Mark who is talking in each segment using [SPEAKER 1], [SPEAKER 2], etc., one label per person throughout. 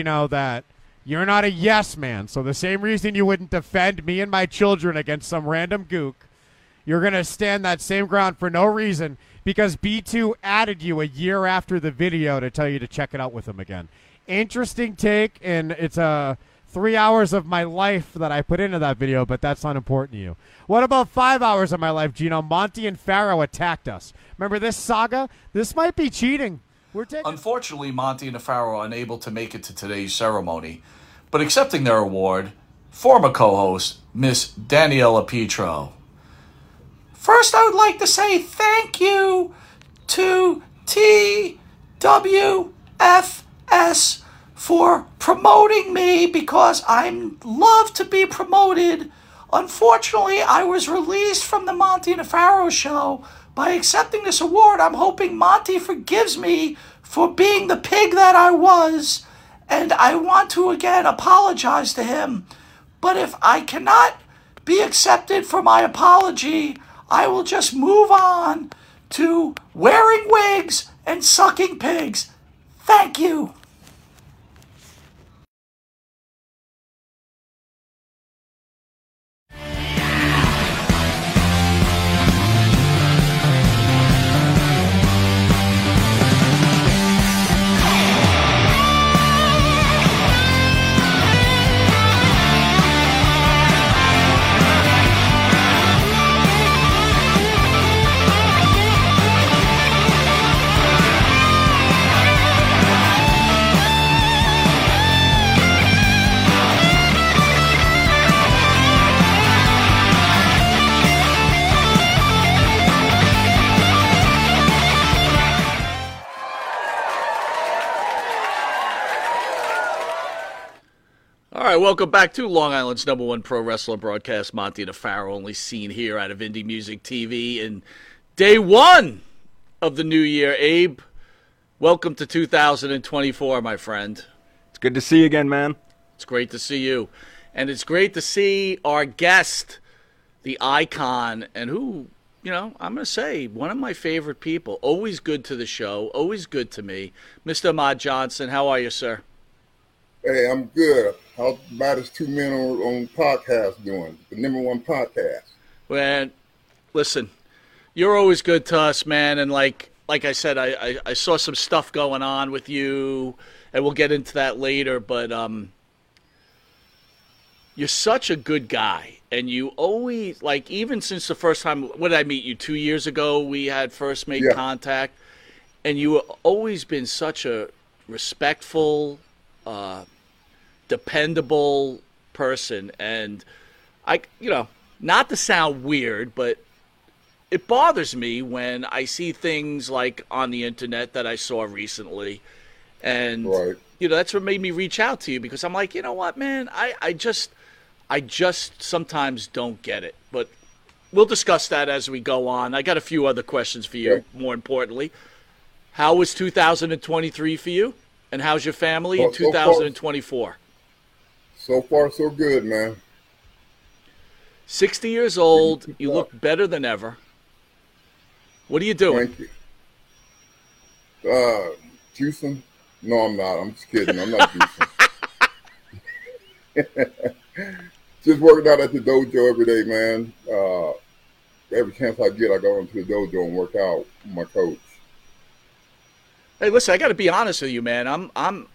[SPEAKER 1] you know that you're not a yes man. So the same reason you wouldn't defend me and my children against some random gook, you're going to stand that same ground for no reason because B2 added you a year after the video to tell you to check it out with him again. Interesting take, and it's a three hours of my life that I put into that video, but that's not important to you. What about five hours of my life, Gino? Monty and Pharaoh attacked us. Remember this saga? This might be cheating. Taking.
[SPEAKER 2] Unfortunately, Monty and Pharaoh are unable to make it to today's ceremony, but accepting their award, former co-host Miss Daniela Petro. First, I would like to say thank you to TWFS for promoting me because I love to be promoted. Unfortunately, I was released from the Monty and Pharaoh show. By accepting this award, I'm hoping Monty forgives me for being the pig that I was, and I want to again apologize to him. But if I cannot be accepted for my apology, I will just move on to wearing wigs and sucking pigs. Thank you.
[SPEAKER 3] Welcome back to Long Island's number one pro wrestler broadcast, Monty Pharaoh, only seen here out of Indie Music TV. And day one of the new year, Abe, welcome to 2024, my friend.
[SPEAKER 4] It's good to see you again, man.
[SPEAKER 3] It's great to see you. And it's great to see our guest, the icon, and who, you know, I'm going to say, one of my favorite people. Always good to the show, always good to me. Mr. Ahmed Johnson, how are you, sir?
[SPEAKER 5] Hey, I'm good. How about as two men on, on podcast doing? The number one podcast.
[SPEAKER 3] Man, listen, you're always good to us, man. And like like I said, I, I, I saw some stuff going on with you, and we'll get into that later. But um, you're such a good guy, and you always like even since the first time. when I meet you two years ago? We had first made
[SPEAKER 5] Yeah.
[SPEAKER 3] contact, and you have always been such a respectful, uh, dependable person, and I, you know, not to sound weird, but it bothers me when I see things like on the internet that I saw recently, and
[SPEAKER 5] Right.
[SPEAKER 3] you know that's what made me reach out to you because I'm like, you know what, man, I, I just, I just sometimes don't get it, but we'll discuss that as we go on. I got a few other questions for you. More importantly, how was 2023 for you, and how's your family in
[SPEAKER 5] Well, so far-
[SPEAKER 3] 2024?
[SPEAKER 5] So far, so good, man.
[SPEAKER 3] 60 years old, you look better than ever. What are you doing?
[SPEAKER 5] Thank you. Uh, juicing? No, I'm not. I'm just kidding. I'm not juicing. just working out at the dojo every day, man. Uh, every chance I get, I go into the dojo and work out with my coach.
[SPEAKER 3] Hey, listen, I got to be honest with you, man. I'm I'm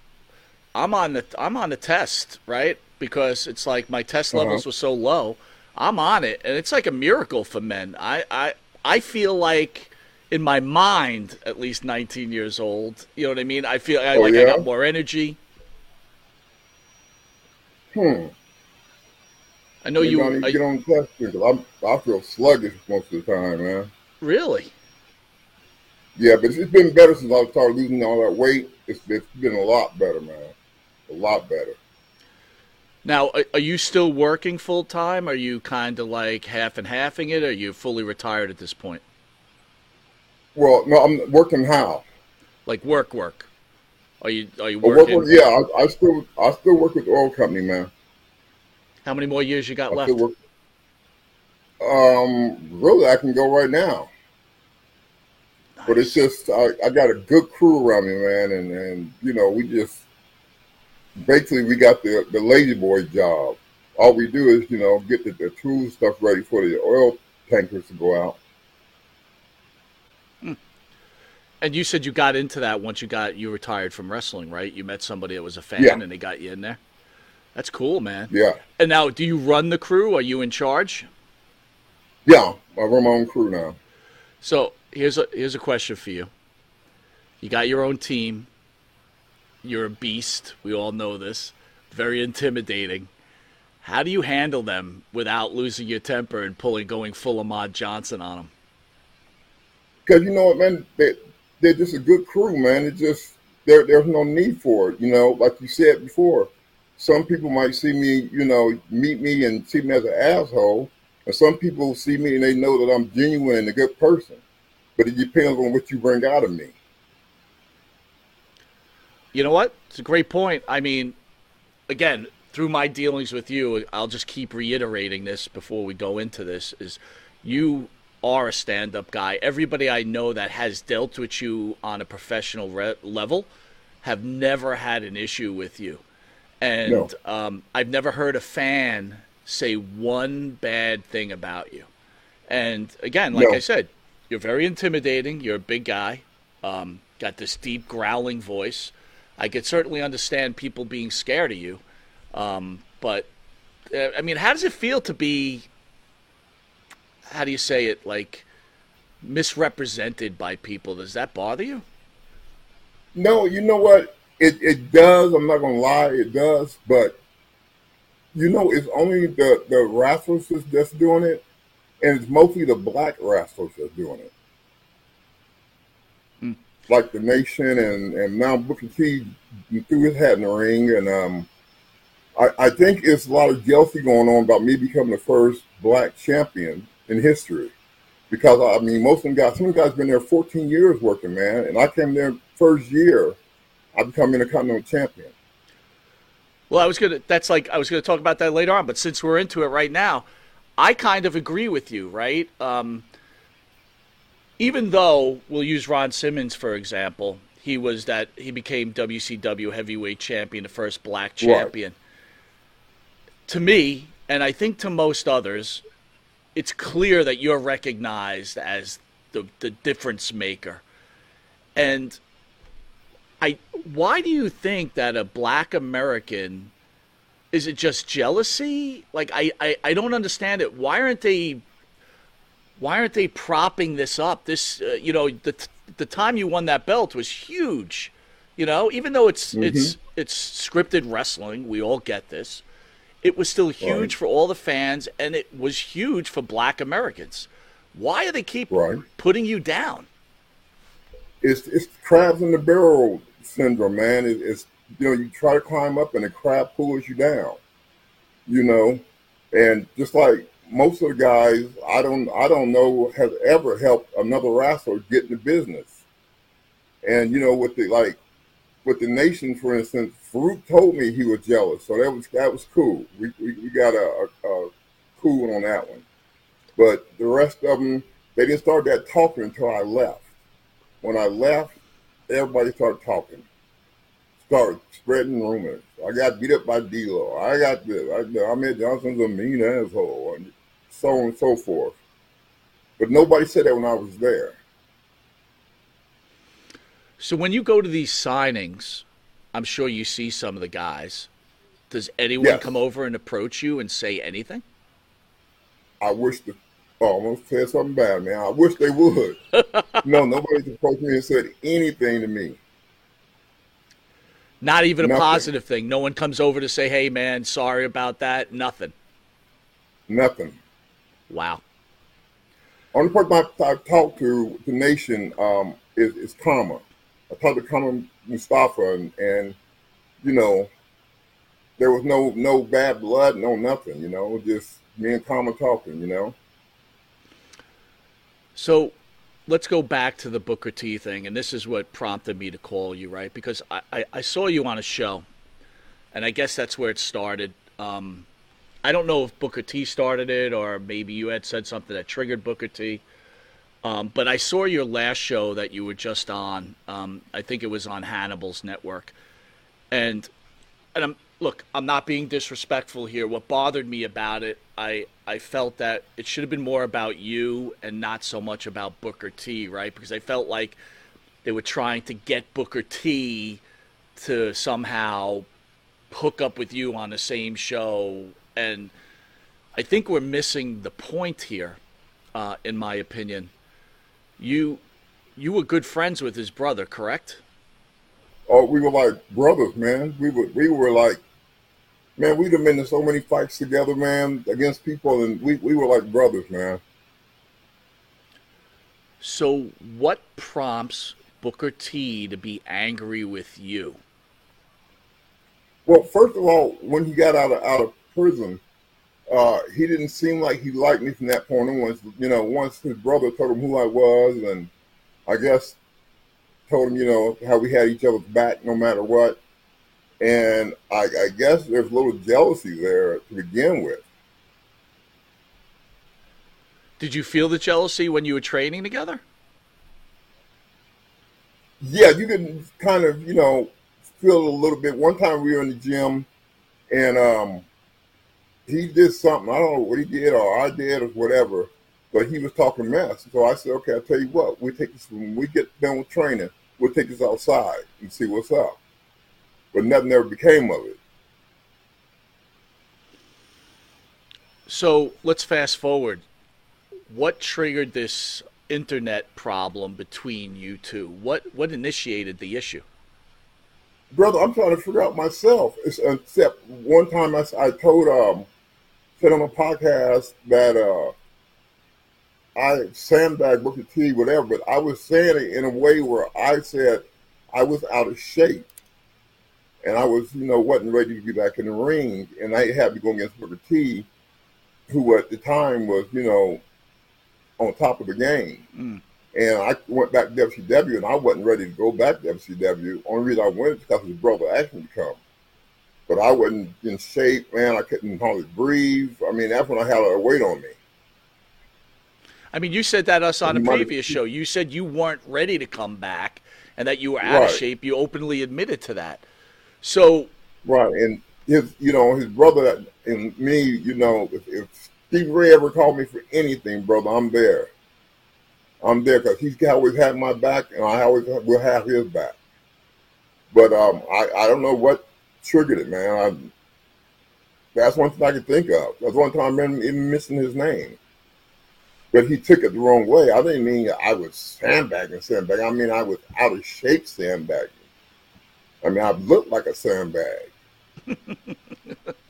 [SPEAKER 3] I'm on the I'm on the test, right? Because it's like my test
[SPEAKER 5] Uh-huh.
[SPEAKER 3] levels were so low. I'm on it, and it's like a miracle for men. I I I feel like in my mind, at least 19 years old. You know what I mean? I feel I,
[SPEAKER 5] Oh,
[SPEAKER 3] like I got more energy.
[SPEAKER 5] Hmm.
[SPEAKER 3] I know you.
[SPEAKER 5] I need to
[SPEAKER 3] I-
[SPEAKER 5] get on test I'm I feel sluggish most of the time, man.
[SPEAKER 3] really?
[SPEAKER 5] Yeah, but it's been better since I started losing all that weight. It's, it's been a lot better, man. A lot better.
[SPEAKER 3] Now, are- you still working full time? Are you kind of like half and halving it? Or are you fully retired at this point?
[SPEAKER 5] Well, no, I'm working how?
[SPEAKER 3] Like work, work? Are you are you
[SPEAKER 5] work
[SPEAKER 3] working?
[SPEAKER 5] yeah, I, I still I still work with the oil company, man.
[SPEAKER 3] How many more years you got
[SPEAKER 5] I
[SPEAKER 3] left?
[SPEAKER 5] still work. Um, really, I can go right now, but it's just I, I got a good crew around me, man, and and you know we just basically we got the the lazy boy job. All we do is you know get the, the tool stuff ready for the oil tankers to go out. Hmm.
[SPEAKER 3] And you said you got into that once you got you retired from wrestling, right? You met somebody that was a fan
[SPEAKER 5] Yeah.
[SPEAKER 3] and they got you in there. That's cool, man.
[SPEAKER 5] Yeah,
[SPEAKER 3] And now, do you run the crew? Are you in charge?
[SPEAKER 5] yeah. I run my own crew now.
[SPEAKER 3] So here's a here's a question for you. You got your own team. You're a beast. We all know this. Very intimidating. How do you handle them without losing your temper and pulling going full Ahmed Johnson on them?
[SPEAKER 5] Because you know what, man, they, they're just a good crew, man. It's just there. There's no need for it. You know, like you said before, some people might see me, you know, meet me and see me as an asshole, and some people see me and they know that I'm genuine and a good person. But it depends on what you bring out of me.
[SPEAKER 3] You know what? It's a great point. I mean, again, through my dealings with you, I'll just keep reiterating this before we go into this is you are a stand-up guy. Everybody I know that has dealt with you on a professional re- level have never had an issue with you. And
[SPEAKER 5] No.
[SPEAKER 3] um, I've never heard a fan say one bad thing about you. And again, like
[SPEAKER 5] No.
[SPEAKER 3] I said, you're very intimidating. You're a big guy. Um, got this deep growling voice. I could certainly understand people being scared of you. Um, but uh, I mean, how does it feel to be? How do you say it? Like misrepresented by people? Does that bother you?
[SPEAKER 5] No, you know what? It it does. I'm not gonna lie, it does. But you know, it's only the the wrestlers that's- that's doing it, and it's mostly the black wrestlers that's doing it. Like the Nation and and now Booker T threw his hat in the ring, and um, I I think it's a lot of jealousy going on about me becoming the first black champion in history. Because I mean, most of them guys, some of the guys been there 14 years working, man, and I came there first year. I become Intercontinental Champion.
[SPEAKER 3] Well, I was gonna. That's like I was gonna talk about that later on. But since we're into it right now, I kind of agree with you, right? Um, even though we'll use Ron Simmons for example, he was that he became WCW heavyweight champion, the first black
[SPEAKER 5] Right.
[SPEAKER 3] champion. To me, and I think to most others, it's clear that you're recognized as the the difference maker, and I why do you think that a black American is it just jealousy? Like I, I, I don't understand it. Why aren't they why aren't they propping this up? This uh, you know the the time you won that belt was huge. You know, even though it's it's it's scripted wrestling, we all get this. It was still huge
[SPEAKER 5] Right.
[SPEAKER 3] for all the fans and it was huge for black Americans. Why are they keep
[SPEAKER 5] Right.
[SPEAKER 3] putting you down?
[SPEAKER 5] It's it's crabs in the barrel syndrome, man. It, it's you know you try to climb up and the crab pulls you down. You know, and just like most of the guys, I don't I don't know has ever helped another wrestler get in the business. And you know, with the like with the nation, for instance, Farouk told me he was jealous, so that was that was cool. We we, we got a, a, a cool on that one. But the rest of them, they didn't start that talking until I left. When I left, everybody started talking, started spreading rumors. I got beat up by D-Lo. I got this. I, Ahmed Johnson's a mean asshole, and so on and so forth. But nobody said that when I was there.
[SPEAKER 3] So when you go to these signings, I'm sure you see some of the guys. Does anyone
[SPEAKER 5] Yes.
[SPEAKER 3] come over and approach you and say anything?
[SPEAKER 5] I wish the oh, I almost said something bad, man. I wish they would. no, nobody's approached me and said anything to me.
[SPEAKER 3] Not even a
[SPEAKER 5] Nothing.
[SPEAKER 3] positive thing. No one comes over to say, "Hey, man, sorry about that." Nothing.
[SPEAKER 5] Nothing.
[SPEAKER 3] Wow.
[SPEAKER 5] Only person I, I talked to the nation um, is, is Kama. I talked to Kama Mustafa, and, and you know, there was no no bad blood, no nothing. You know, just me and Kama talking. You know.
[SPEAKER 3] So let's go back to the Booker T thing, and this is what prompted me to call you, right? Because I, I, I saw you on a show, and I guess that's where it started. Um, I don't know if Booker T started it, or maybe you had said something that triggered Booker T. Um, but I saw your last show that you were just on. Um, I think it was on Hannibal's network, and and I'm look, I'm not being disrespectful here. What bothered me about it, I I felt that it should have been more about you and not so much about Booker T, right? Because I felt like they were trying to get Booker T to somehow hook up with you on the same show and I think we're missing the point here, uh, in my opinion. You you were good friends with his brother, correct?
[SPEAKER 5] Oh, we were like brothers, man. We were we were like, man. We'd have been in so many fights together, man, against people, and we we were like brothers, man.
[SPEAKER 3] So, what prompts Booker T to be angry with you?
[SPEAKER 5] Well, first of all, when he got out of out of prison, uh, he didn't seem like he liked me from that point on. Once you know, once his brother told him who I was, and I guess told him, you know, how we had each other's back no matter what. And I, I guess there's a little jealousy there to begin with.
[SPEAKER 3] Did you feel the jealousy when you were training together?
[SPEAKER 5] Yeah, you can kind of, you know, feel a little bit. One time we were in the gym and um, he did something. I don't know what he did or I did or whatever, but he was talking mess. So I said, okay, I'll tell you what, we take this when we get done with training, we'll take this outside and see what's up. But nothing ever became of it.
[SPEAKER 3] So let's fast forward. What triggered this internet problem between you two? What what initiated the issue?
[SPEAKER 5] Brother, I'm trying to figure out myself. It's, except one time I, I told um said on a podcast that uh I sandbagged Booker T, whatever, but I was saying it in a way where I said I was out of shape. And I was, you know, wasn't ready to be back in the ring. And I had to go against Booker T, who at the time was, you know, on top of the game.
[SPEAKER 3] Mm.
[SPEAKER 5] And I went back to WCW and I wasn't ready to go back to WCW. Only reason I went is because his brother asked me to come. But I wasn't in shape, man. I couldn't hardly breathe. I mean, that's when I had a weight on me.
[SPEAKER 3] I mean, you said that us on a
[SPEAKER 5] You might-
[SPEAKER 3] previous show. You said you weren't ready to come back and that you were out of shape. You openly admitted to that. So,
[SPEAKER 5] Right, and his, you know, his brother and me, you know, if, if Steve Ray ever called me for anything, brother, I'm there. I'm there because he's always had my back, and I always will have his back. But um, I, I don't know what triggered it, man. I, that's one thing I can think of. That's one time I'm even missing his name. But he took it the wrong way. I didn't mean I was sandbagging, sandbagging. I mean I was out of shape sandbagging. I mean I looked like a sandbag.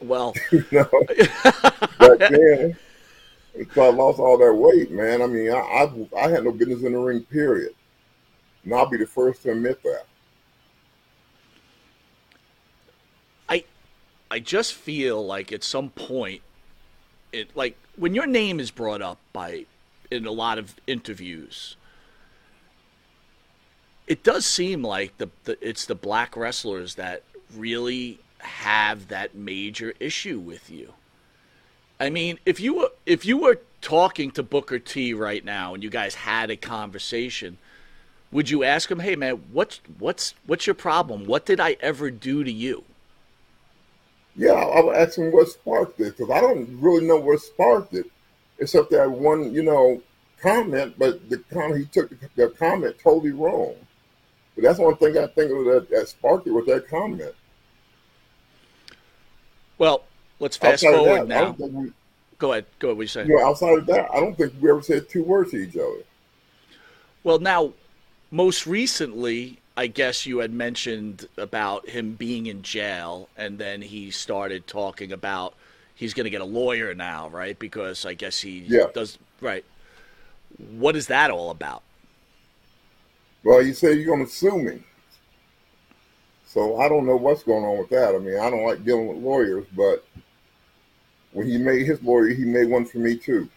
[SPEAKER 3] well,
[SPEAKER 5] you know, back then. So I lost all that weight, man. I mean, I, I I had no business in the ring, period. And I'll be the first to admit that.
[SPEAKER 3] I I just feel like at some point it like when your name is brought up by in a lot of interviews it does seem like the, the it's the black wrestlers that really have that major issue with you. I mean, if you were if you were talking to Booker T right now and you guys had a conversation, would you ask him, "Hey man, what's what's what's your problem? What did I ever do to you?"
[SPEAKER 5] Yeah, I was asking what sparked it because I don't really know what sparked it, except that one, you know, comment. But the comment he took the comment totally wrong. But that's one thing I think that, that sparked it was that comment.
[SPEAKER 3] Well, let's fast
[SPEAKER 5] Outside
[SPEAKER 3] forward
[SPEAKER 5] that,
[SPEAKER 3] now.
[SPEAKER 5] we,
[SPEAKER 3] Go ahead. Go ahead. What you saying?
[SPEAKER 5] you know, outside of that, I don't think we ever said two words to each other.
[SPEAKER 3] Well, now, most recently, I guess you had mentioned about him being in jail, and then he started talking about he's going to get a lawyer now, right? Because I guess he
[SPEAKER 5] Yeah.
[SPEAKER 3] does right. What is that all about?
[SPEAKER 5] Well, you say you're going to sue me. So I don't know what's going on with that. I mean, I don't like dealing with lawyers, but when he made his lawyer, he made one for me too.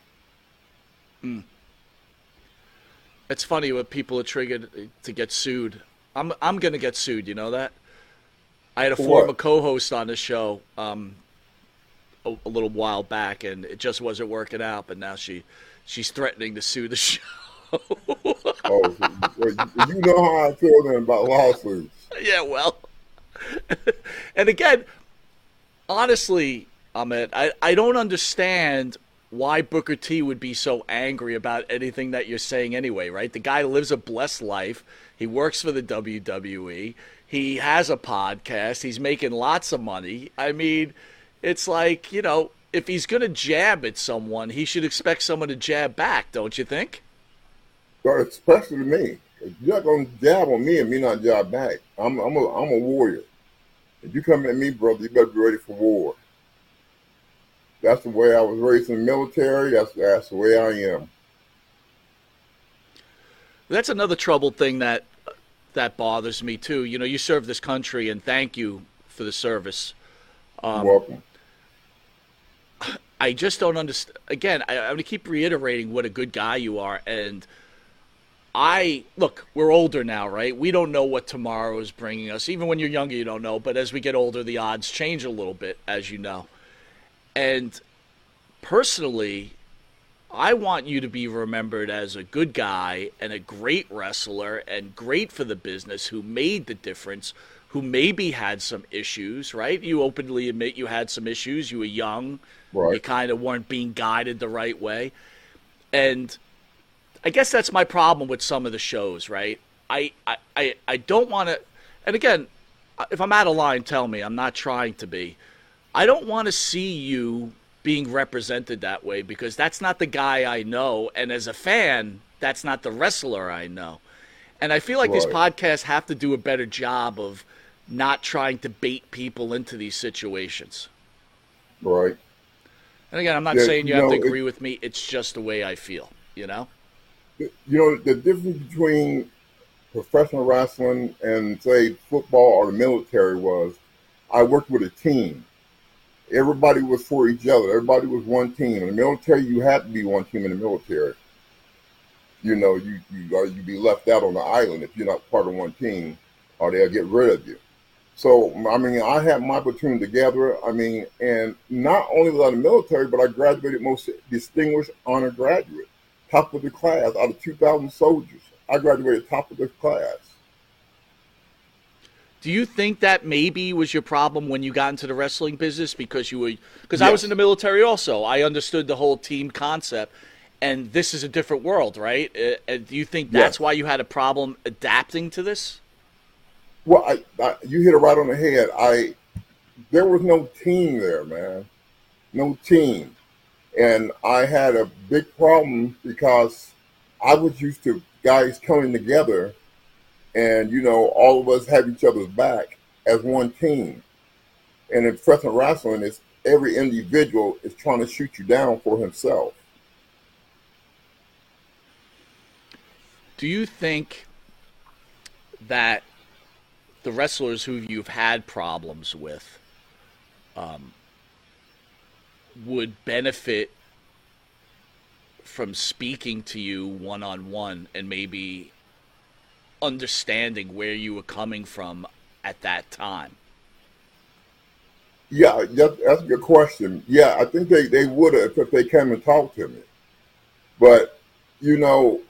[SPEAKER 3] It's funny when people are triggered to get sued. I'm I'm going to get sued. You know that. I had a
[SPEAKER 5] For
[SPEAKER 3] former
[SPEAKER 5] what?
[SPEAKER 3] co-host on the show um, a, a little while back, and it just wasn't working out. But now she she's threatening to sue the show.
[SPEAKER 5] Oh, you know how I feel then about lawsuits.
[SPEAKER 3] yeah, well. and again, honestly, Ahmed, I, I don't understand why Booker T would be so angry about anything that you're saying anyway, right? The guy lives a blessed life. He works for the WWE. He has a podcast. He's making lots of money. I mean, it's like, you know, if he's going to jab at someone, he should expect someone to jab back, don't you think?
[SPEAKER 5] But especially me. If you're not gonna jab on me and me not jab back, I'm I'm a I'm a warrior. If you come at me, brother, you better be ready for war. That's the way I was raised in the military. That's that's the way I am.
[SPEAKER 3] That's another troubled thing that that bothers me too. You know, you serve this country, and thank you for the service.
[SPEAKER 5] Um, welcome.
[SPEAKER 3] I just don't understand. Again, I, I'm going to keep reiterating what a good guy you are, and I look. We're older now, right? We don't know what tomorrow is bringing us. Even when you're younger, you don't know. But as we get older, the odds change a little bit, as you know. And personally, I want you to be remembered as a good guy and a great wrestler and great for the business who made the difference, who maybe had some issues, right? You openly admit you had some issues. You were young. Right. You kind of weren't being guided the right way. And I guess that's my problem with some of the shows, right? I, I, I, I don't want to, and again, if I'm out of line, tell me. I'm not trying to be. I don't want to see you being represented that way because that's not the guy I know. And as a fan, that's not the wrestler I know. And I feel like right. these podcasts have to do a better job of not trying to bait people into these situations.
[SPEAKER 5] Right.
[SPEAKER 3] And again, I'm not yeah, saying you, have to agree it, with me. It's just the way I feel, you know?
[SPEAKER 5] You know, the difference between professional wrestling and, say, football or the military was I worked with a team everybody was for each other. Everybody was one team. In the military, you had to be one team in the military. You know, you you or you'd be left out on the island if you're not part of one team, or they'll get rid of you. So I mean, I had my platoon together. I mean, and not only was I in the military, but I graduated most distinguished honor graduate, top of the class out of 2,000 soldiers. I graduated top of the class.
[SPEAKER 3] Do you think that maybe was your problem when you got into the wrestling business because you were because yes. I was in the military also. I understood the whole team concept and this is a different world, right? Uh, do you think that's yes. why you had a problem adapting to this?
[SPEAKER 5] Well, I, I, you hit it right on the head. I there was no team there, man. No team. And I had a big problem because I was used to guys coming together and you know all of us have each other's back as one team. And in professional wrestling, is every individual is trying to shoot you down for himself.
[SPEAKER 3] Do you think that the wrestlers who you've had problems with um, would benefit from speaking to you one on one and maybe understanding where you were coming from at that time?
[SPEAKER 5] Yeah, that's, that's a good question. Yeah, I think they, they would have if they came and talked to me. But, you know,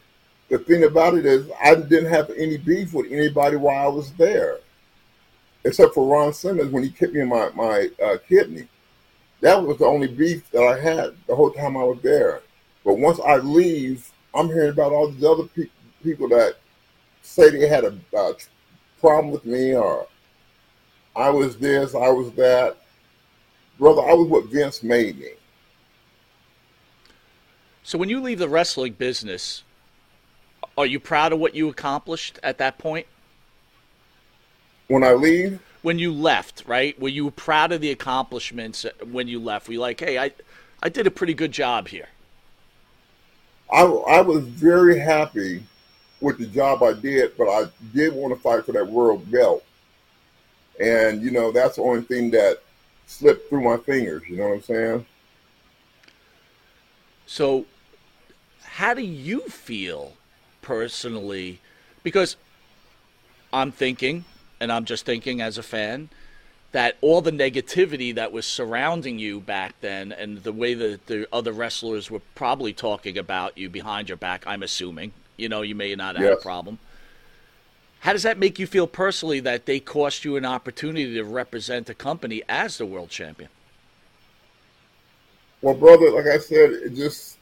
[SPEAKER 5] the thing about it is I didn't have any beef with anybody while I was there, except for Ron Simmons when he kicked me in my, my uh, kidney. That was the only beef that I had the whole time I was there. But once I leave, I'm hearing about all these other pe- people that say they had a, a problem with me or I was this, I was that. Brother, I was what Vince made me.
[SPEAKER 3] So when you leave the wrestling business, are you proud of what you accomplished at that point?
[SPEAKER 5] When I leave?
[SPEAKER 3] When you left, right? Were you proud of the accomplishments when you left? Were you like, hey, I, I did a pretty good job here?
[SPEAKER 5] I, I was very happy with the job I did, but I did want to fight for that world belt. And, you know, that's the only thing that slipped through my fingers. You know what I'm saying?
[SPEAKER 3] So, how do you feel personally? Because I'm thinking, and I'm just thinking as a fan, that all the negativity that was surrounding you back then and the way that the other wrestlers were probably talking about you behind your back, I'm assuming, you know, you may not have yes. a problem. How does that make you feel personally that they cost you an opportunity to represent the company as the world champion?
[SPEAKER 5] Well, brother, like I said, it just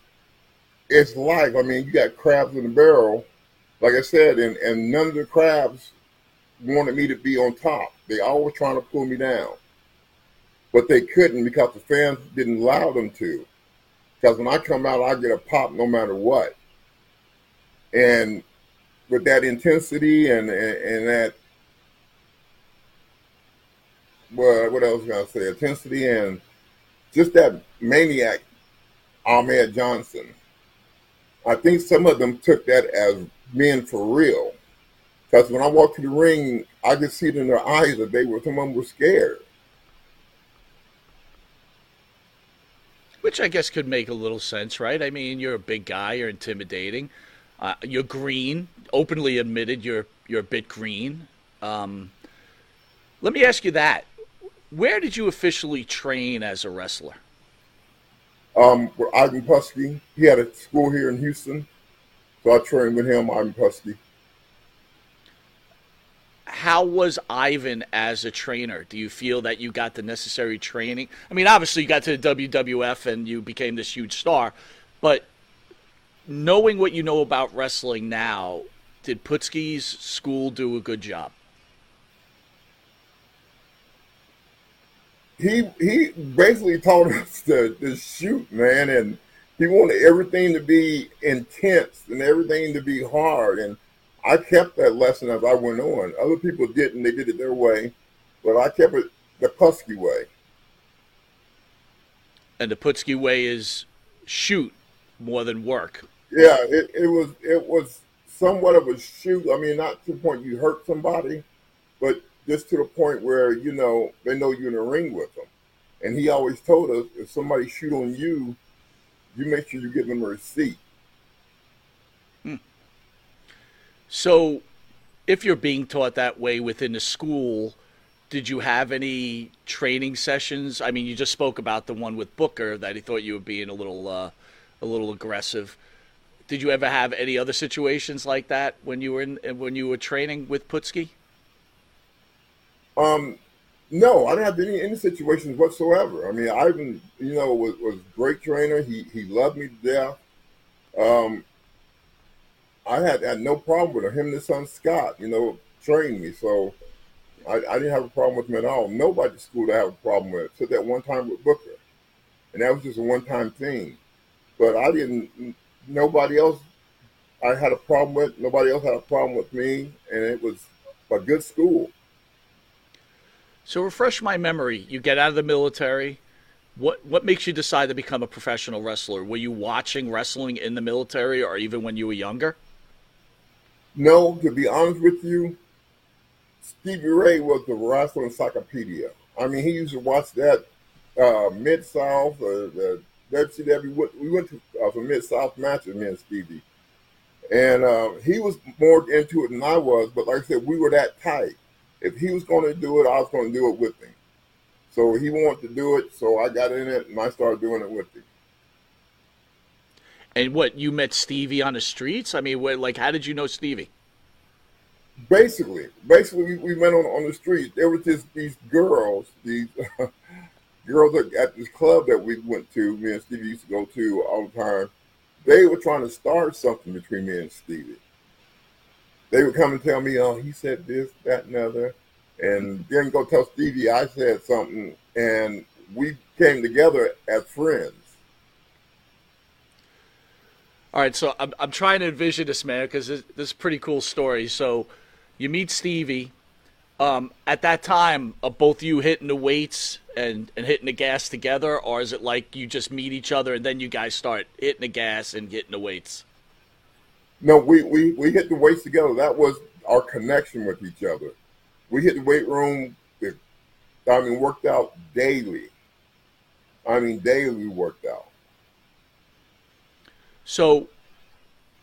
[SPEAKER 5] it's life. I mean, you got crabs in the barrel, like I said, and, and none of the crabs wanted me to be on top. They always trying to pull me down. But they couldn't because the fans didn't allow them to. Because when I come out, I get a pop no matter what. And with that intensity and and, and that well, what else was I say? Intensity and just that maniac Ahmed Johnson. I think some of them took that as being for real. Because when I walked to the ring, I could see it in their eyes that they were some of them were scared.
[SPEAKER 3] Which I guess could make a little sense, right? I mean, you're a big guy, you're intimidating, uh, you're green, openly admitted you're you're a bit green. Um, let me ask you that: Where did you officially train as a wrestler?
[SPEAKER 5] Um, with Ivan Putski, he had a school here in Houston, so I trained with him, Ivan Putski.
[SPEAKER 3] How was Ivan as a trainer? Do you feel that you got the necessary training? I mean, obviously you got to the WWF and you became this huge star, but knowing what you know about wrestling now, did Putski's school do a good job?
[SPEAKER 5] He he basically taught us to, to shoot, man, and he wanted everything to be intense and everything to be hard. And I kept that lesson as I went on. Other people didn't; they did it their way, but I kept it the Putski way.
[SPEAKER 3] And the Putski way is shoot more than work.
[SPEAKER 5] Yeah, it, it was it was somewhat of a shoot. I mean, not to the point you hurt somebody, but just to the point where you know they know you're in the ring with them. And he always told us if somebody shoot on you, you make sure you give them a receipt.
[SPEAKER 3] So, if you're being taught that way within the school, did you have any training sessions? I mean, you just spoke about the one with Booker that he thought you were being a little, uh, a little aggressive. Did you ever have any other situations like that when you were in when you were training with Putski?
[SPEAKER 5] Um, no, I didn't have any any situations whatsoever. I mean, Ivan, you know, was was great trainer. He he loved me to death. Um, I had had no problem with him. And his son Scott, you know, trained me, so I, I didn't have a problem with him at all. Nobody at school to have a problem with. Except that one time with Booker, and that was just a one time thing. But I didn't. Nobody else. I had a problem with. Nobody else had a problem with me, and it was a good school.
[SPEAKER 3] So refresh my memory. You get out of the military. What what makes you decide to become a professional wrestler? Were you watching wrestling in the military, or even when you were younger?
[SPEAKER 5] No, to be honest with you, Stevie Ray was the wrestling encyclopedia. I mean, he used to watch that uh, Mid South, uh, the WCW. We went to uh, some Mid South matches, me and Stevie, and uh, he was more into it than I was. But like I said, we were that tight. If he was going to do it, I was going to do it with him. So he wanted to do it, so I got in it and I started doing it with him.
[SPEAKER 3] And what you met Stevie on the streets? I mean, what, like how did you know Stevie?
[SPEAKER 5] Basically, basically, we, we met on on the street. There was just these girls, these girls at this club that we went to. Me and Stevie used to go to all the time. They were trying to start something between me and Stevie. They would come and tell me, "Oh, he said this, that, and other," and then go tell Stevie I said something, and we came together as friends.
[SPEAKER 3] All right, so I'm I'm trying to envision this man because this, this is a pretty cool story. So you meet Stevie. Um, at that time, are both you hitting the weights and, and hitting the gas together, or is it like you just meet each other and then you guys start hitting the gas and hitting the weights?
[SPEAKER 5] No, we, we, we hit the weights together. That was our connection with each other. We hit the weight room. I mean, worked out daily. I mean, daily we worked out.
[SPEAKER 3] So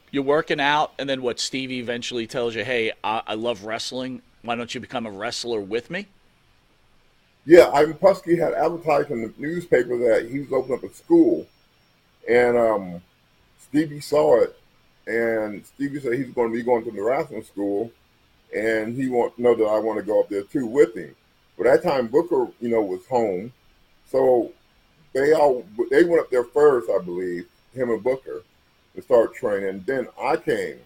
[SPEAKER 3] you're working out, and then what? Stevie eventually tells you, "Hey, I, I love wrestling. Why don't you become a wrestler with me?"
[SPEAKER 5] Yeah, Ivan Putski had advertised in the newspaper that he was opening up a school, and um, Stevie saw it, and Stevie said he's going to be going to the wrestling school, and he want know that I want to go up there too with him. But that time Booker, you know, was home, so they all they went up there first, I believe, him and Booker, to start training. Then I came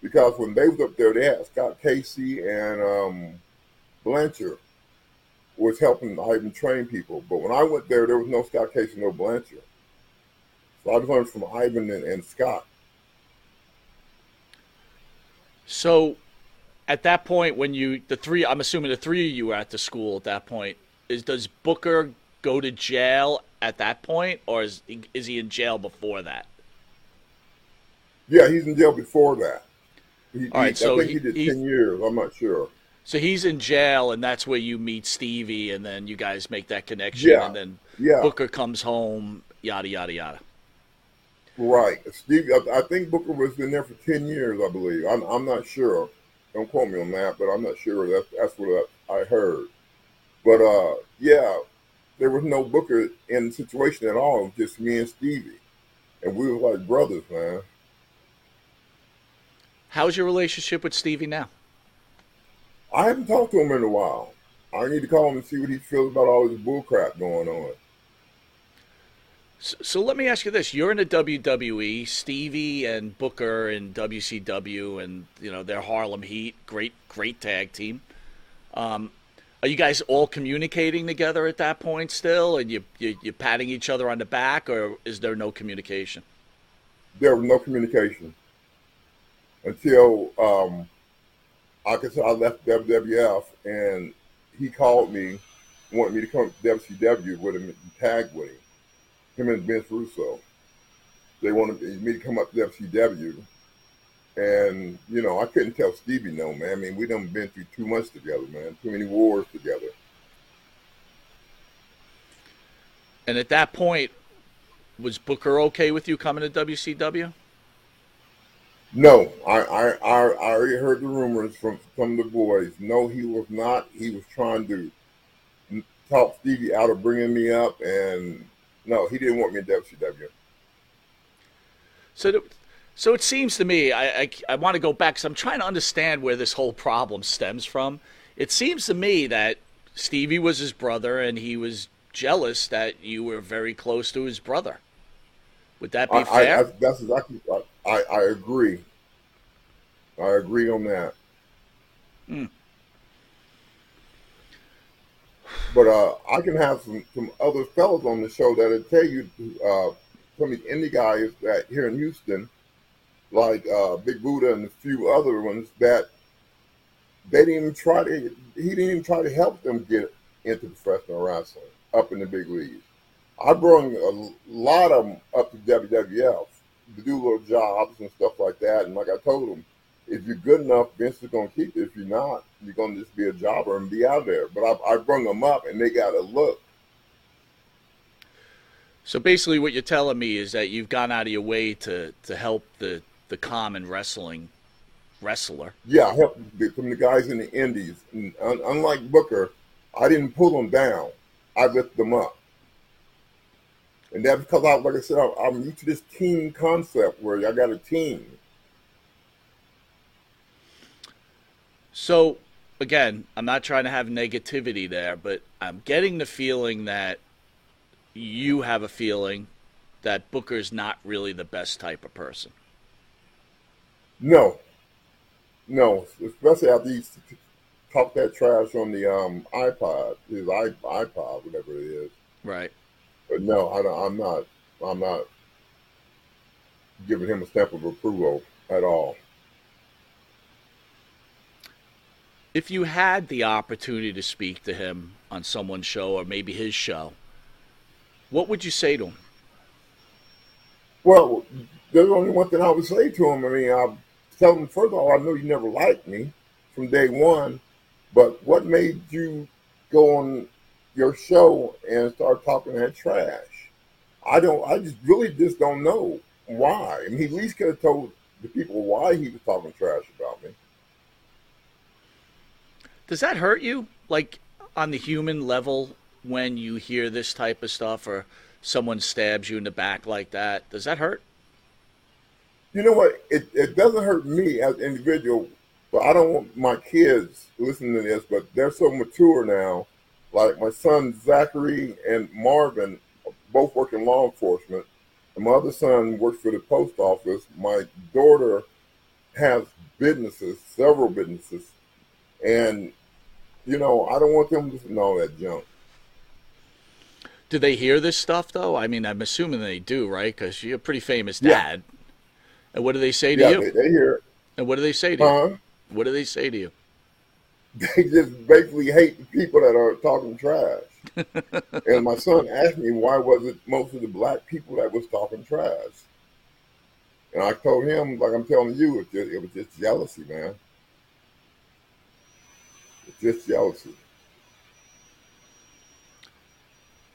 [SPEAKER 5] because when they was up there, they had Scott Casey and um, Blanchard was helping Ivan train people. But when I went there, there was no Scott Casey, no Blanchard. So I learned from Ivan and, and Scott.
[SPEAKER 3] So, at that point, when you the three, I'm assuming the three of you were at the school at that point. Is does Booker go to jail at that point, or is is he in jail before that?
[SPEAKER 5] Yeah, he's in jail before that. He,
[SPEAKER 3] All right,
[SPEAKER 5] he,
[SPEAKER 3] so
[SPEAKER 5] I think
[SPEAKER 3] he-
[SPEAKER 5] he, did
[SPEAKER 3] he-
[SPEAKER 5] ten years. I'm not sure.
[SPEAKER 3] So he's in jail, and that's where you meet Stevie, and then you guys make that connection,
[SPEAKER 5] Yeah,
[SPEAKER 3] and then
[SPEAKER 5] yeah.
[SPEAKER 3] Booker comes home, yada yada yada.
[SPEAKER 5] Right. Stevie. I, I think Booker was in there for 10 years, I believe. I'm, I'm not sure. Don't quote me on that, but I'm not sure. That's, that's what I, I heard. But uh, yeah, there was no Booker in the situation at all. It was just me and Stevie. And we were like brothers, man.
[SPEAKER 3] How's your relationship with Stevie now?
[SPEAKER 5] I haven't talked to him in a while. I need to call him and see what he feels about all this bullcrap going on.
[SPEAKER 3] So, so let me ask you this: You're in the WWE, Stevie and Booker in WCW, and you know they're Harlem Heat, great great tag team. Um, are you guys all communicating together at that point still, and you you you patting each other on the back, or is there no communication?
[SPEAKER 5] There was no communication until, um, I left WWF and he called me, wanted me to come to WCW with him and tag with him. Him and Vince Russo. They wanted me to come up to WCW. And, you know, I couldn't tell Stevie no, man. I mean, we done been through too much together, man. Too many wars together.
[SPEAKER 3] And at that point, was Booker okay with you coming to WCW?
[SPEAKER 5] No, I, I, I, I already heard the rumors from some of the boys. No, he was not. He was trying to talk Stevie out of bringing me up, and no, he didn't want me in WCW.
[SPEAKER 3] So, so it seems to me, I, I, I want to go back because I'm trying to understand where this whole problem stems from. It seems to me that Stevie was his brother, and he was jealous that you were very close to his brother. Would that be
[SPEAKER 5] I, I,
[SPEAKER 3] fair?
[SPEAKER 5] I, that's exactly. I, I, agree. I agree on that.
[SPEAKER 3] Hmm.
[SPEAKER 5] But uh, I can have some, some other fellas on the show that'll tell you uh, some of the indie guys that here in Houston, like uh, Big Buddha and a few other ones that they didn't even try to. He didn't even try to help them get into professional wrestling up in the big leagues. I brought a lot of them up to WWF to do little jobs and stuff like that. And like I told them, if you're good enough, Vince is going to keep you. If you're not, you're going to just be a jobber and be out there. But I, I brought them up, and they got a look.
[SPEAKER 3] so basically, what you're telling me is that you've gone out of your way to, to help the, the common wrestling wrestler.
[SPEAKER 5] Yeah, I helped the- from the guys in the Indies. And unlike Booker, I didn't pull them down. I lifted them up. And that's because, I, like I said, I, I'm used to this team concept where I got a team.
[SPEAKER 3] So, again, I'm not trying to have negativity there, but I'm getting the feeling that you have a feeling that Booker's not really the best type of person.
[SPEAKER 5] No, no, especially after he talked that trash on the um, iPod, his iPod, whatever it is.
[SPEAKER 3] Right.
[SPEAKER 5] But no, I don't, I'm not. I'm not giving him a stamp of approval at all.
[SPEAKER 3] If you had the opportunity to speak to him on someone's show or maybe his show, what would you say to him?
[SPEAKER 5] Well, there's only one thing I would say to him. I mean, I tell him first of all, I know you never liked me from day one, but what made you go on your show and start talking that trash? I don't. I just really just don't know why. I mean, he at least could have told the people why he was talking trash about me.
[SPEAKER 3] Does that hurt you? Like on the human level when you hear this type of stuff or someone stabs you in the back like that? Does that hurt?
[SPEAKER 5] You know what? It, it doesn't hurt me as an individual But I don't want my kids listening to this, but they're so mature now. Like my son Zachary and Marvin both work in law enforcement. And my other son works for the post office. My daughter has businesses, several businesses. And, you know, I don't want them to know that junk.
[SPEAKER 3] Do they hear this stuff though? I mean, I'm assuming they do, right? Because you're a pretty famous dad. Yeah. And what do they say to
[SPEAKER 5] Yeah,
[SPEAKER 3] you?
[SPEAKER 5] they, they hear it.
[SPEAKER 3] And what do they say to you?
[SPEAKER 5] Huh?
[SPEAKER 3] What do they say to you?
[SPEAKER 5] They just basically hate the people that are talking trash. and my son asked me why was it most of the black people that was talking trash. And I told him, like I'm telling you, it, just, it was just jealousy, man. It's just jealousy.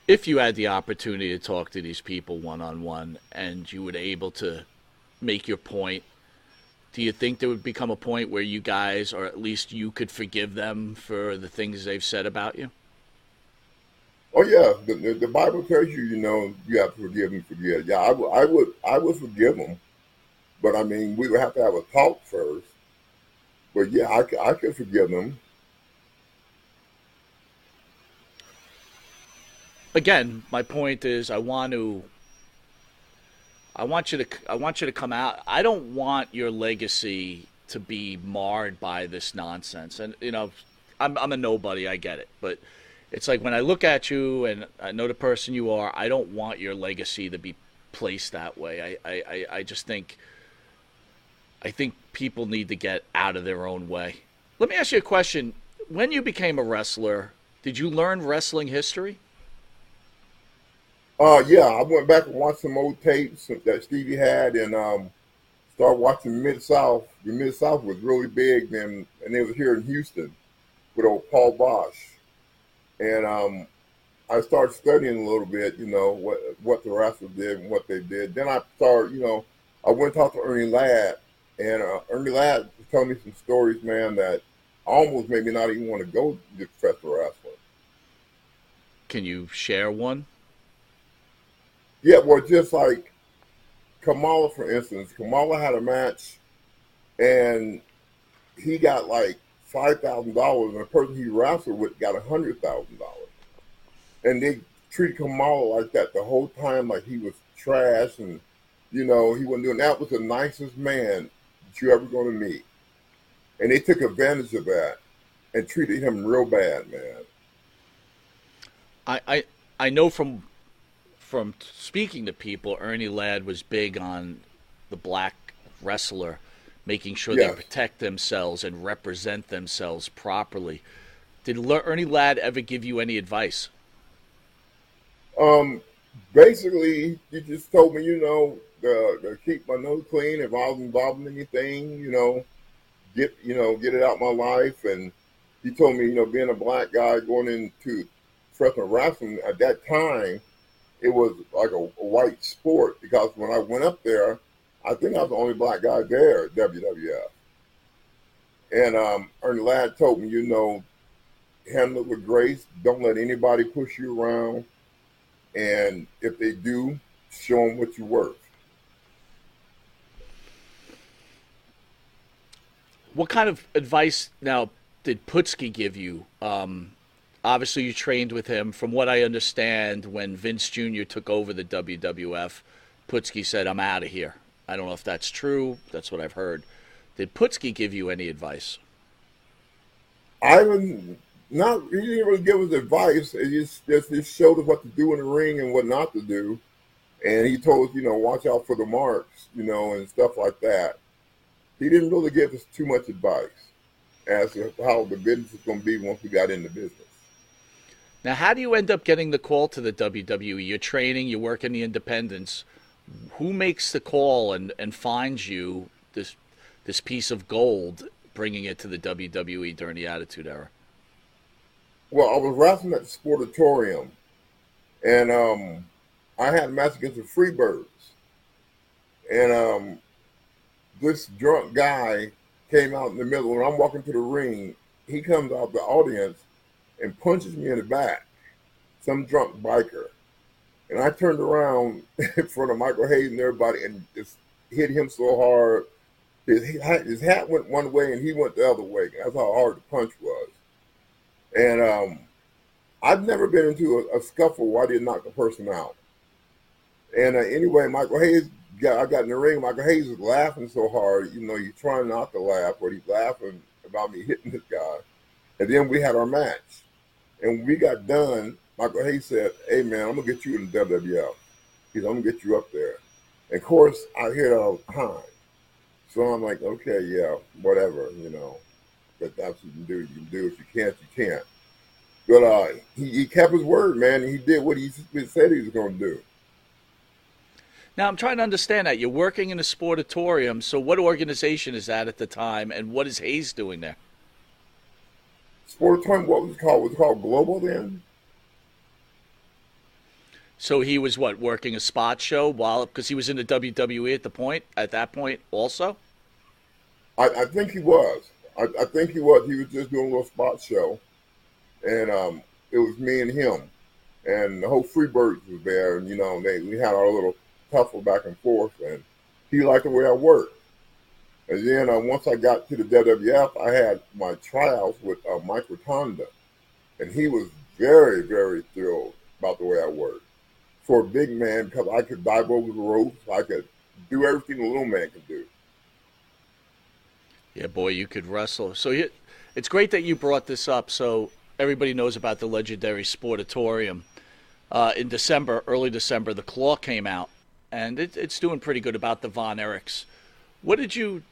[SPEAKER 3] If you had the opportunity to talk to these people one on one and you were able to make your point, do you think there would become a point where you guys, or at least you could forgive them for the things they've said about you?
[SPEAKER 5] Oh yeah, the, the, the Bible tells you, you know, you have to forgive and forget. Yeah, I, would- I would, I would forgive them, but I mean, we would have to have a talk first. But yeah, I, I could forgive them.
[SPEAKER 3] again, my point is I want to I want you to I want you to come out. I don't want your legacy to be marred by this nonsense. And you know, I'm I'm a nobody, I get it. But it's like when I look at you and I know the person you are, I don't want your legacy to be placed that way. I, I, I, I just think I think people need to get out of their own way. Let me ask you a question. When you became a wrestler, did you learn wrestling history?
[SPEAKER 5] Uh, yeah, I went back and watched some old tapes that Stevie had, and um, started watching Mid South. The Mid South was really big then, and it was here in Houston with old Paul Boesch. And um, I started studying a little bit, you know, what what the wrestlers did and what they did. Then I started, you know, I went and talked to Ernie Ladd, and uh, Ernie Ladd was telling me some stories, man, that almost made me not even want to go to professional wrestling.
[SPEAKER 3] Can you share one?
[SPEAKER 5] Yeah, well, just like Kamala, for instance, Kamala had a match, and he got like five thousand dollars, and the person he wrestled with got a hundred thousand dollars, and they treated Kamala like that the whole time, like he was trash, and you know he wasn't doing that. Was the nicest man that you ever going to meet, and they took advantage of that and treated him real bad, man.
[SPEAKER 3] I, I I know from from speaking to people, Ernie Ladd was big on the black wrestler, making sure they protect themselves and represent themselves properly. Did Ernie Ladd ever give you any advice?
[SPEAKER 5] Um, basically, he just told me, you know, to, to keep my nose clean. If I was involved in anything, you know, get you know, get it out my life. And he told me, you know, being a black guy going into professional wrestling at that time, it was like a, a white sport because when I went up there, I think I was the only black guy there at WWF. And um, Ernie Ladd told me, you know, handle it with grace. Don't let anybody push you around and if they do, show them what you're worth.
[SPEAKER 3] What kind of advice now did Putski give you? Um, obviously, you trained with him. From what I understand, when Vince Jr. took over the WWF, Putski said, "I'm out of here." I don't know if that's true. That's what I've heard. Did Putski give you any advice?
[SPEAKER 5] I was not he didn't really give us advice. He just, just just showed us what to do in the ring and what not to do. And he told us, you know, watch out for the marks, you know, and stuff like that. He didn't really give us too much advice as to how the business is going to be once we got in the business.
[SPEAKER 3] Now, how do you end up getting the call to the WWE? You're training, you work in the independents. Who makes the call and, and finds you this this piece of gold, bringing it to the WWE during the Attitude Era?
[SPEAKER 5] Well, I was wrestling at the Sportatorium, and um, I had a match against the Freebirds. And um, this drunk guy came out in the middle. and I'm walking to the ring, he comes out the audience and punches me in the back. Some drunk biker. And I turned around in front of Michael Hayes and everybody and just hit him so hard his hat, his hat went one way and he went the other way. That's how hard the punch was. And um, I've never been into a, a, scuffle where I didn't knock the person out. And uh, anyway, Michael Hayes got I got in the ring. Michael Hayes was laughing so hard, you know, he's trying not to laugh, but he's laughing about me hitting this guy. And then we had our match. And when we got done, Michael Hayes said, Hey man, I'm gonna get you in the WWF. He's I'm gonna get you up there. And of course I hear it all the time. So I'm like, okay, yeah, whatever, you know. But that's what you can do. You can do. If you can't, you can't. But uh, he, he kept his word, man. He did what he said he was going to do.
[SPEAKER 3] Now I'm trying to understand that you're working in a sportatorium. So what organization is that at the time, and what is Hayes doing there?
[SPEAKER 5] Sportatorium. What was it called? Was it called Global then?
[SPEAKER 3] So he was what working a spot show while because he was in the WWE at the point at that point also.
[SPEAKER 5] I, I think he was. I, I, think he was. He was just doing a little spot show, and um, it was me and him, and the whole Freebirds was there, and you know they we had our little tussle back and forth, and he liked the way I worked. And then uh, once I got to the WWF, I had my trials with uh, Mike Rotunda, and he was very, very thrilled about the way I worked for a big man because I could dive over the ropes. I could do everything a little man could do.
[SPEAKER 3] Yeah, boy, you could wrestle. So it's great that you brought this up so everybody knows about the legendary Sportatorium. Uh, in December, early December, the Claw came out, and it, it's doing pretty good about the Von Erichs. What did you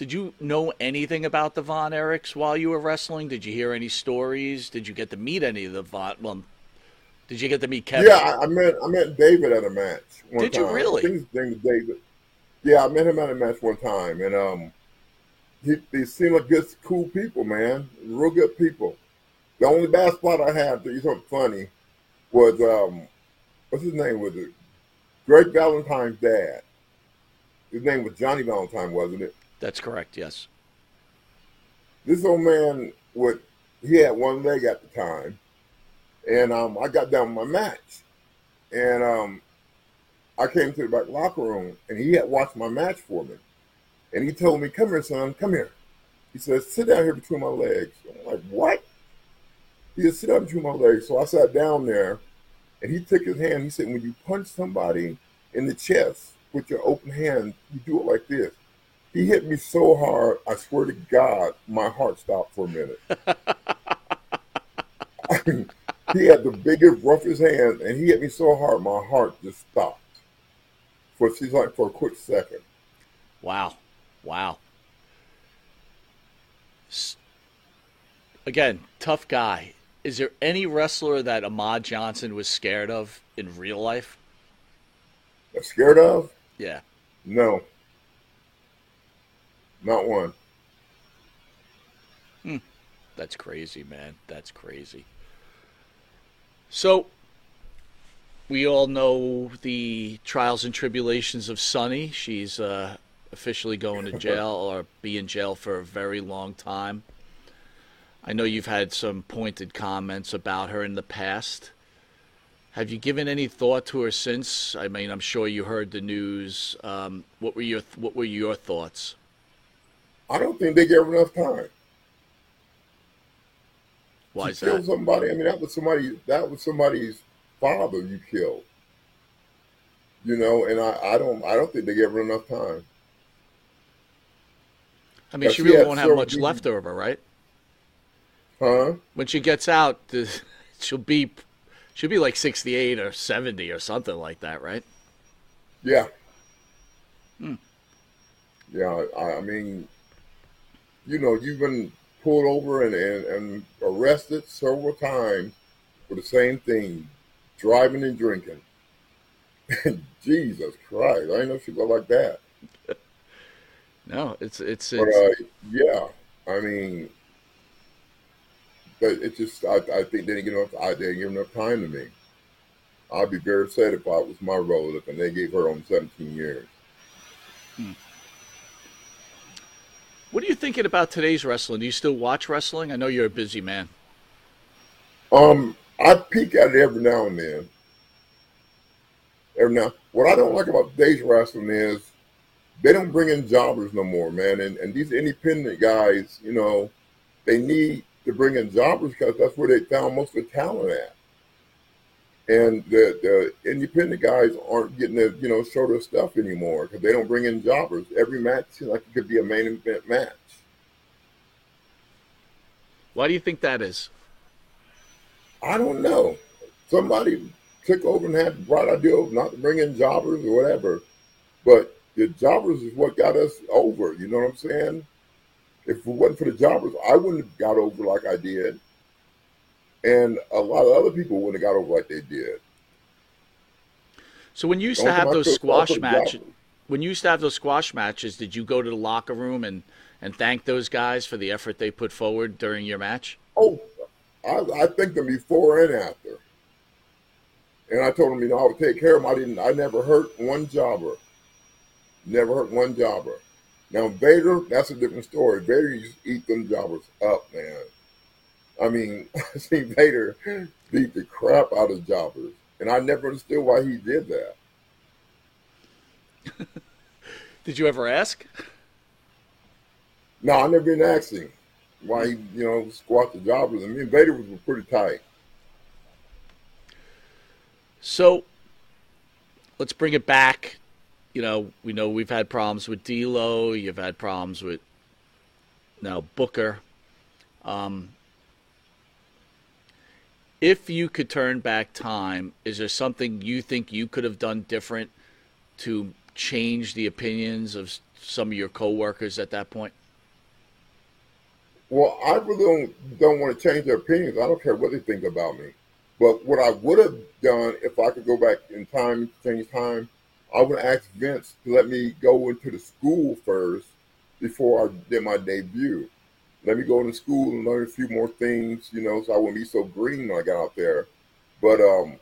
[SPEAKER 3] did you know anything about the Von Erichs while you were wrestling? Did you hear any stories? Did you get to meet any of the Von? Well, did you get to meet Kevin?
[SPEAKER 5] Yeah, I, met I met David at a match.
[SPEAKER 3] One Did
[SPEAKER 5] time.
[SPEAKER 3] you really?
[SPEAKER 5] I think his name is David. Yeah, I met him at a match one time, and um, he, they seemed like good, cool people, man. Real good people. The only bad spot I had, to you something funny, was um, what's his name? Was it Greg Valentine's dad? His name was Johnny Valentine, wasn't it?
[SPEAKER 3] That's correct. Yes.
[SPEAKER 5] This old man would he had one leg at the time, and um, I got down my match, and um, I came to the back locker room, and he had watched my match for me, and he told me, "Come here, son, come here." He says, "Sit down here between my legs." I'm like, "What?" He said, "Sit down between my legs." So I sat down there, and he took his hand. He said, "When you punch somebody in the chest with your open hand, you do it like this." He hit me so hard, I swear to God, my heart stopped for a minute. he had the biggest, roughest hand, and he hit me so hard, my heart just stopped. For she's like for a quick second.
[SPEAKER 3] Wow, wow. Again, tough guy. Is there any wrestler that Ahmed Johnson was scared of in real life?
[SPEAKER 5] Scared of?
[SPEAKER 3] Yeah.
[SPEAKER 5] No. Not one.
[SPEAKER 3] Hmm. That's crazy, man. That's crazy. So, we all know the trials and tribulations of Sunny. She's uh, officially going to jail or be in jail for a very long time. I know you've had some pointed comments about her in the past. Have you given any thought to her since? I mean, I'm sure you heard the news. Um, what were your What were your thoughts?
[SPEAKER 5] I don't think they gave her enough time.
[SPEAKER 3] Why is
[SPEAKER 5] that? somebody. I mean, that was somebody. That was somebody's father you killed. You know, and I, I don't, I don't think they gave her enough time.
[SPEAKER 3] I mean, she really won't have much left over, right?
[SPEAKER 5] Huh?
[SPEAKER 3] When she gets out, she'll be, she'll be like sixty-eight or seventy or something like that, right?
[SPEAKER 5] Yeah.
[SPEAKER 3] Hmm.
[SPEAKER 5] Yeah, I, I mean, you know, you've been pulled over and, and, and arrested several times for the same thing, driving and drinking. Jesus Christ, I didn't know she looked like that.
[SPEAKER 3] no, it's it's,
[SPEAKER 5] it's... But, uh, yeah, I mean, but it just I, I think they didn't get enough I didn't give enough time to me. I'd be very upset if I was my role relative and they gave her only 17 years.
[SPEAKER 3] Hmm. Thinking about today's wrestling? Do you still watch wrestling? I know you're a busy man.
[SPEAKER 5] Um, I peek at it every now and then. Every now, what I don't like about today's wrestling is they don't bring in jobbers no more, man. And and these independent guys, you know, they need to bring in jobbers because that's where they found most of the talent at. And the, the independent guys aren't getting to, you know, show their stuff anymore because they don't bring in jobbers. Every match seems like it could be a main event match.
[SPEAKER 3] Why do you think that is?
[SPEAKER 5] I don't know. Somebody took over and had the bright idea of not to bring in jobbers or whatever. But the jobbers is what got us over. You know what I'm saying? If it wasn't for the jobbers, I wouldn't have got over like I did. And a lot of other people wouldn't have got over like they did.
[SPEAKER 3] So when you used to have those squash matches, when you used to have those squash matches, did you go to the locker room and and thank those guys for the effort they put forward during your match?
[SPEAKER 5] Oh, I, I thanked them before and after. And I told them, you know, I would take care of them. I didn't. I never hurt one jobber. Never hurt one jobber. Now Vader, that's a different story. Vader used to eat them jobbers up, man. I mean, I seen Vader beat the crap out of jobbers, and I never understood why he did that.
[SPEAKER 3] Did you ever ask?
[SPEAKER 5] No, I never been asking why he, you know, squat the jobbers. I mean, Vader was pretty tight.
[SPEAKER 3] So let's bring it back. You know, we know we've had problems with D'Lo. You've had problems with now Booker. Um, if you could turn back time, is there something you think you could have done different to change the opinions of some of your coworkers at that point?
[SPEAKER 5] Well, I really don't, don't want to change their opinions. I don't care what they think about me. But what I would have done if I could go back in time, change time, I would ask Vince to let me go into the school first before I did my debut. Let me go into school and learn a few more things, you know, so I wouldn't be so green when I got out there. But um,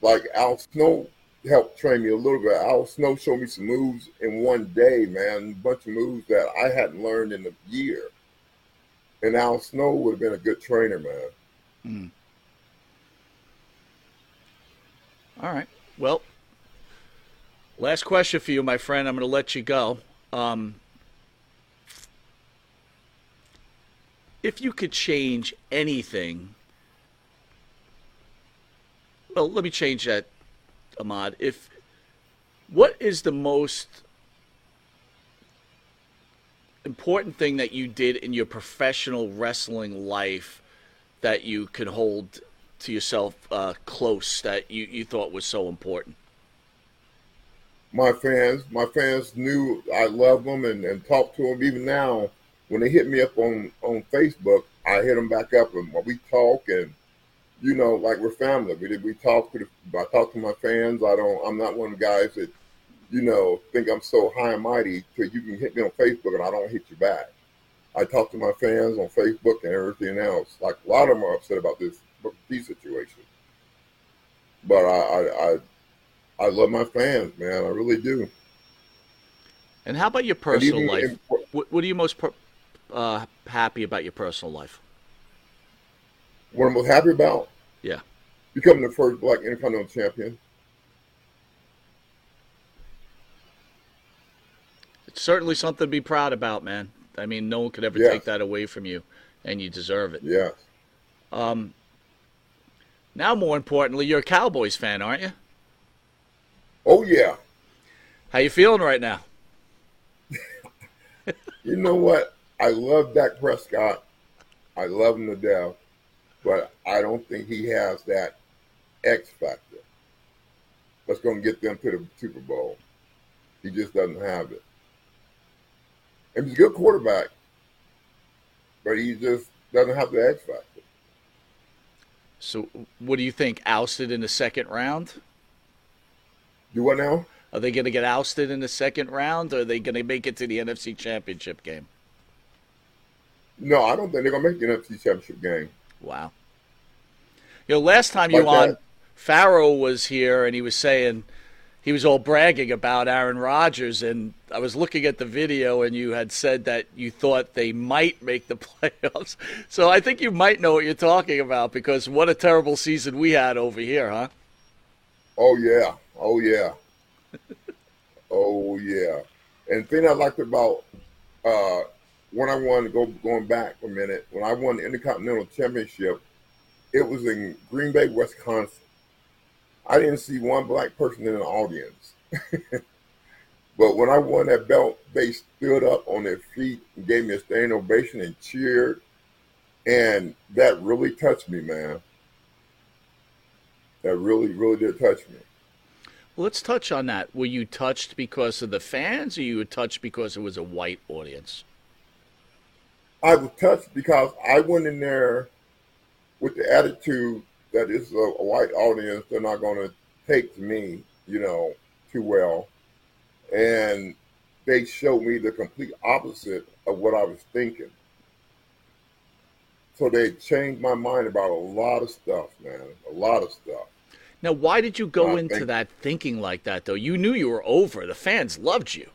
[SPEAKER 5] like Al Snow helped train me a little bit. Al Snow showed me some moves in one day, man, a bunch of moves that I hadn't learned in a year. And Al Snow would have been a good trainer, man.
[SPEAKER 3] All right. Well, last question for you, my friend. I'm going to let you go. Um, if you could change anything, well, let me change that, Ahmed. If what is the most important thing that you did in your professional wrestling life that you could hold to yourself uh, close that you, you thought was so important?
[SPEAKER 5] my fans, my fans knew I loved them and, and talked to them. Even now, when they hit me up on, on Facebook, I hit them back up and we talk and, you know, like we're family. We we talk to the, I talk to my fans. I don't, I'm not one of the guys that, you know, think I'm so high and mighty till you can hit me on Facebook and I don't hit you back. I talk to my fans on Facebook and everything else. Like a lot of them are upset about this, these situations. But I, I, I I love my fans, man. I really do.
[SPEAKER 3] And how about your personal life?
[SPEAKER 5] in-
[SPEAKER 3] What, what are you most uh, happy about your personal life?
[SPEAKER 5] what I'm most happy about
[SPEAKER 3] Yeah.
[SPEAKER 5] becoming the first black intercontinental champion.
[SPEAKER 3] It's certainly something to be proud about, man. I mean, no one could ever
[SPEAKER 5] Yes.
[SPEAKER 3] take that away from you, and you deserve it.
[SPEAKER 5] Yes.
[SPEAKER 3] Now, more importantly, you're a Cowboys fan, aren't you?
[SPEAKER 5] Oh yeah.
[SPEAKER 3] How you feeling right now?
[SPEAKER 5] You know what? I love Dak Prescott. I love him to death, but I don't think he has that X factor that's going to get them to the Super Bowl. He just doesn't have it. And he's a good quarterback, but he just doesn't have the X factor.
[SPEAKER 3] So, what do you think? Ousted in the second round?
[SPEAKER 5] Do what now?
[SPEAKER 3] Are they going to get ousted in the second round, or are they going to make it to the NFC Championship game?
[SPEAKER 5] No, I don't think they're going to make the NFC Championship game.
[SPEAKER 3] Wow. You know, last time you
[SPEAKER 5] Like
[SPEAKER 3] on,
[SPEAKER 5] that.
[SPEAKER 3] Farrow was here and he was saying he was all bragging about Aaron Rodgers, and I was looking at the video and you had said that you thought they might make the playoffs. So I think you might know what you're talking about because what a terrible season we had over here, huh?
[SPEAKER 5] Oh yeah. Oh yeah. oh yeah. And the thing I liked about uh, when I won, go going back a minute, when I won the Intercontinental Championship, it was in Green Bay, Wisconsin. I didn't see one black person in the audience. but when I won that belt, they stood up on their feet and gave me a standing ovation and cheered. And that really touched me, man. That really, really did touch me.
[SPEAKER 3] Well, let's touch on that. Were you touched because of the fans, or you were touched because it was a white audience?
[SPEAKER 5] I was touched because I went in there with the attitude that it's a, a white audience. They're not going to take me, you know, too well. And they showed me the complete opposite of what I was thinking. So they changed my mind about a lot of stuff, man. A lot of stuff.
[SPEAKER 3] Now, why did you go
[SPEAKER 5] Uh,
[SPEAKER 3] into that thinking like that, though? You knew you were over. The fans loved you.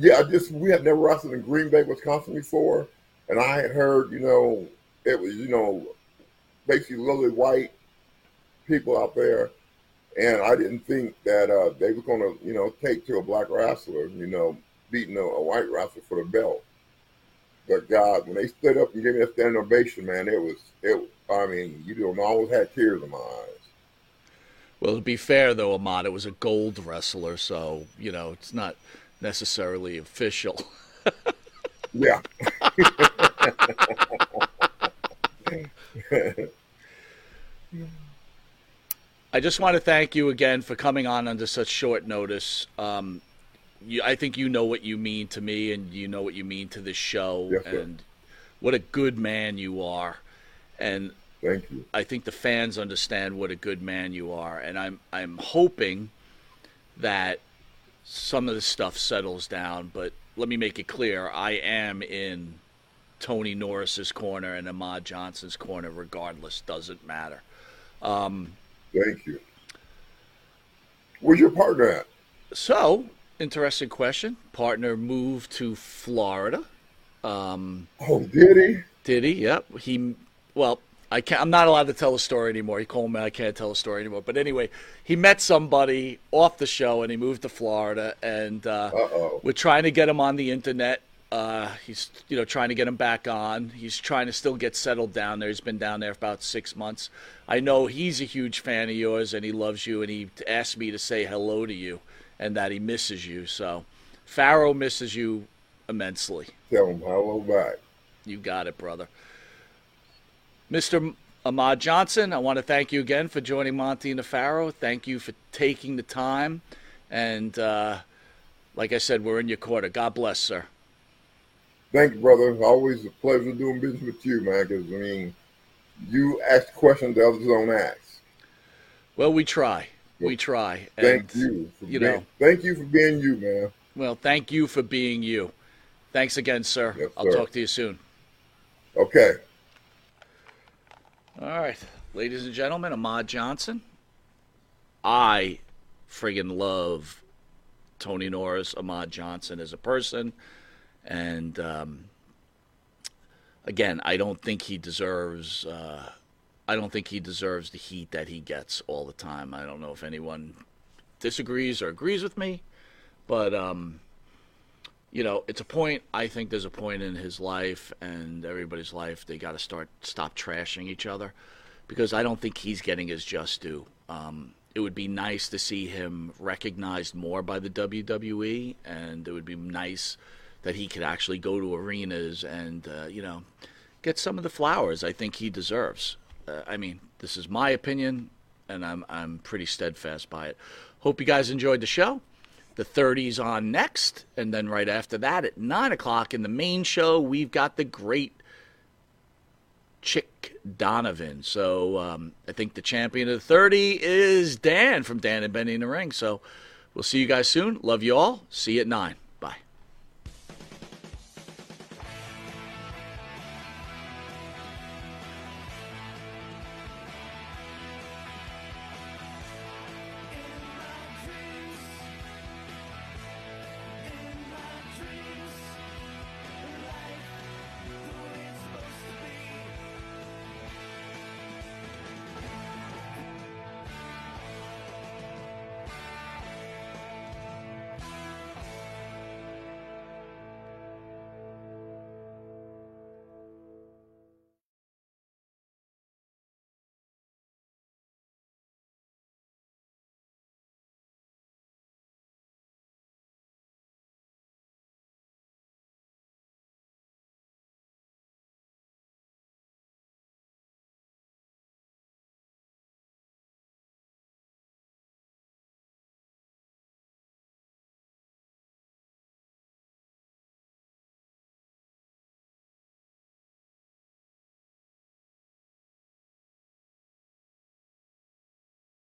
[SPEAKER 5] Yeah, I just we had never wrestled in Green Bay, Wisconsin before, and I had heard, you know, it was, you know, basically lily white people out there, and I didn't think that uh, they were going to, you know, take to a black wrestler, you know, beating a, a white wrestler for the belt. But God, when they stood up and gave me that standing ovation, man, it was, it. I mean, you don't always had tears in my eyes.
[SPEAKER 3] Well, to be fair, though, Ahmed, it was a gold wrestler, so, you know, it's not necessarily official.
[SPEAKER 5] Yeah.
[SPEAKER 3] I just want to thank you again for coming on under such short notice. Um, you, I think you know what you mean to me, and you know what you mean to this show,
[SPEAKER 5] Yes,
[SPEAKER 3] and what a good man you are. And
[SPEAKER 5] Thank you.
[SPEAKER 3] I think the fans understand what a good man you are, and I'm I'm hoping that some of the stuff settles down. But let me make it clear: I am in Tony Norris's corner and Ahmed Johnson's corner, regardless. Doesn't matter.
[SPEAKER 5] Um, Thank you. Where's your partner at?
[SPEAKER 3] So, interesting question. Partner moved to Florida.
[SPEAKER 5] Um, oh, did he?
[SPEAKER 3] Did he? Yep. He. Well, I can't. I'm not allowed to tell a story anymore. He called me. I can't tell a story anymore. But anyway, he met somebody off the show, and he moved to Florida. And uh, we're trying to get him on the internet. Uh, he's, you know, trying to get him back on. He's trying to still get settled down there. He's been down there for about six months. I know he's a huge fan of yours, and he loves you. And he asked me to say hello to you, and that he misses you. So, Farrow misses you immensely.
[SPEAKER 5] Tell him hello back.
[SPEAKER 3] You got it, brother. Mr. Ahmed Johnson, I want to thank you again for joining Monty and Nefaro. Thank you for taking the time. And uh, like I said, we're in your quarter. God bless, sir.
[SPEAKER 5] Thank you, brother. Always a pleasure doing business with you, man. Because I mean, you ask questions the others don't ask.
[SPEAKER 3] Well, we try. We try.
[SPEAKER 5] Thank
[SPEAKER 3] And,
[SPEAKER 5] you. For
[SPEAKER 3] you
[SPEAKER 5] being,
[SPEAKER 3] know.
[SPEAKER 5] Thank you for being you, man.
[SPEAKER 3] Well, thank you for being you. Thanks again, sir.
[SPEAKER 5] Yes,
[SPEAKER 3] I'll talk to you soon.
[SPEAKER 5] Okay.
[SPEAKER 3] All right, ladies and gentlemen, Ahmed Johnson. I friggin' love Tony Norris, Ahmad Johnson as a person, and um, again, I don't think he deserves. Uh, I don't think he deserves the heat that he gets all the time. I don't know if anyone disagrees or agrees with me, but um, you know, it's a point. I think there's a point in his life and everybody's life. They got to start stop trashing each other, because I don't think he's getting his just due. Um, it would be nice to see him recognized more by the WWE, and it would be nice that he could actually go to arenas and uh, you know get some of the flowers I think he deserves. Uh, I mean, this is my opinion, and I'm I'm pretty steadfast by it. Hope you guys enjoyed the show. The 30s on next, and then right after that at 9 o'clock in the main show, we've got the great Chick Donovan. So um, I think the champion of the 30 is Dan from Dan and Benny in the Ring. So we'll see you guys soon. Love you all. See you at 9.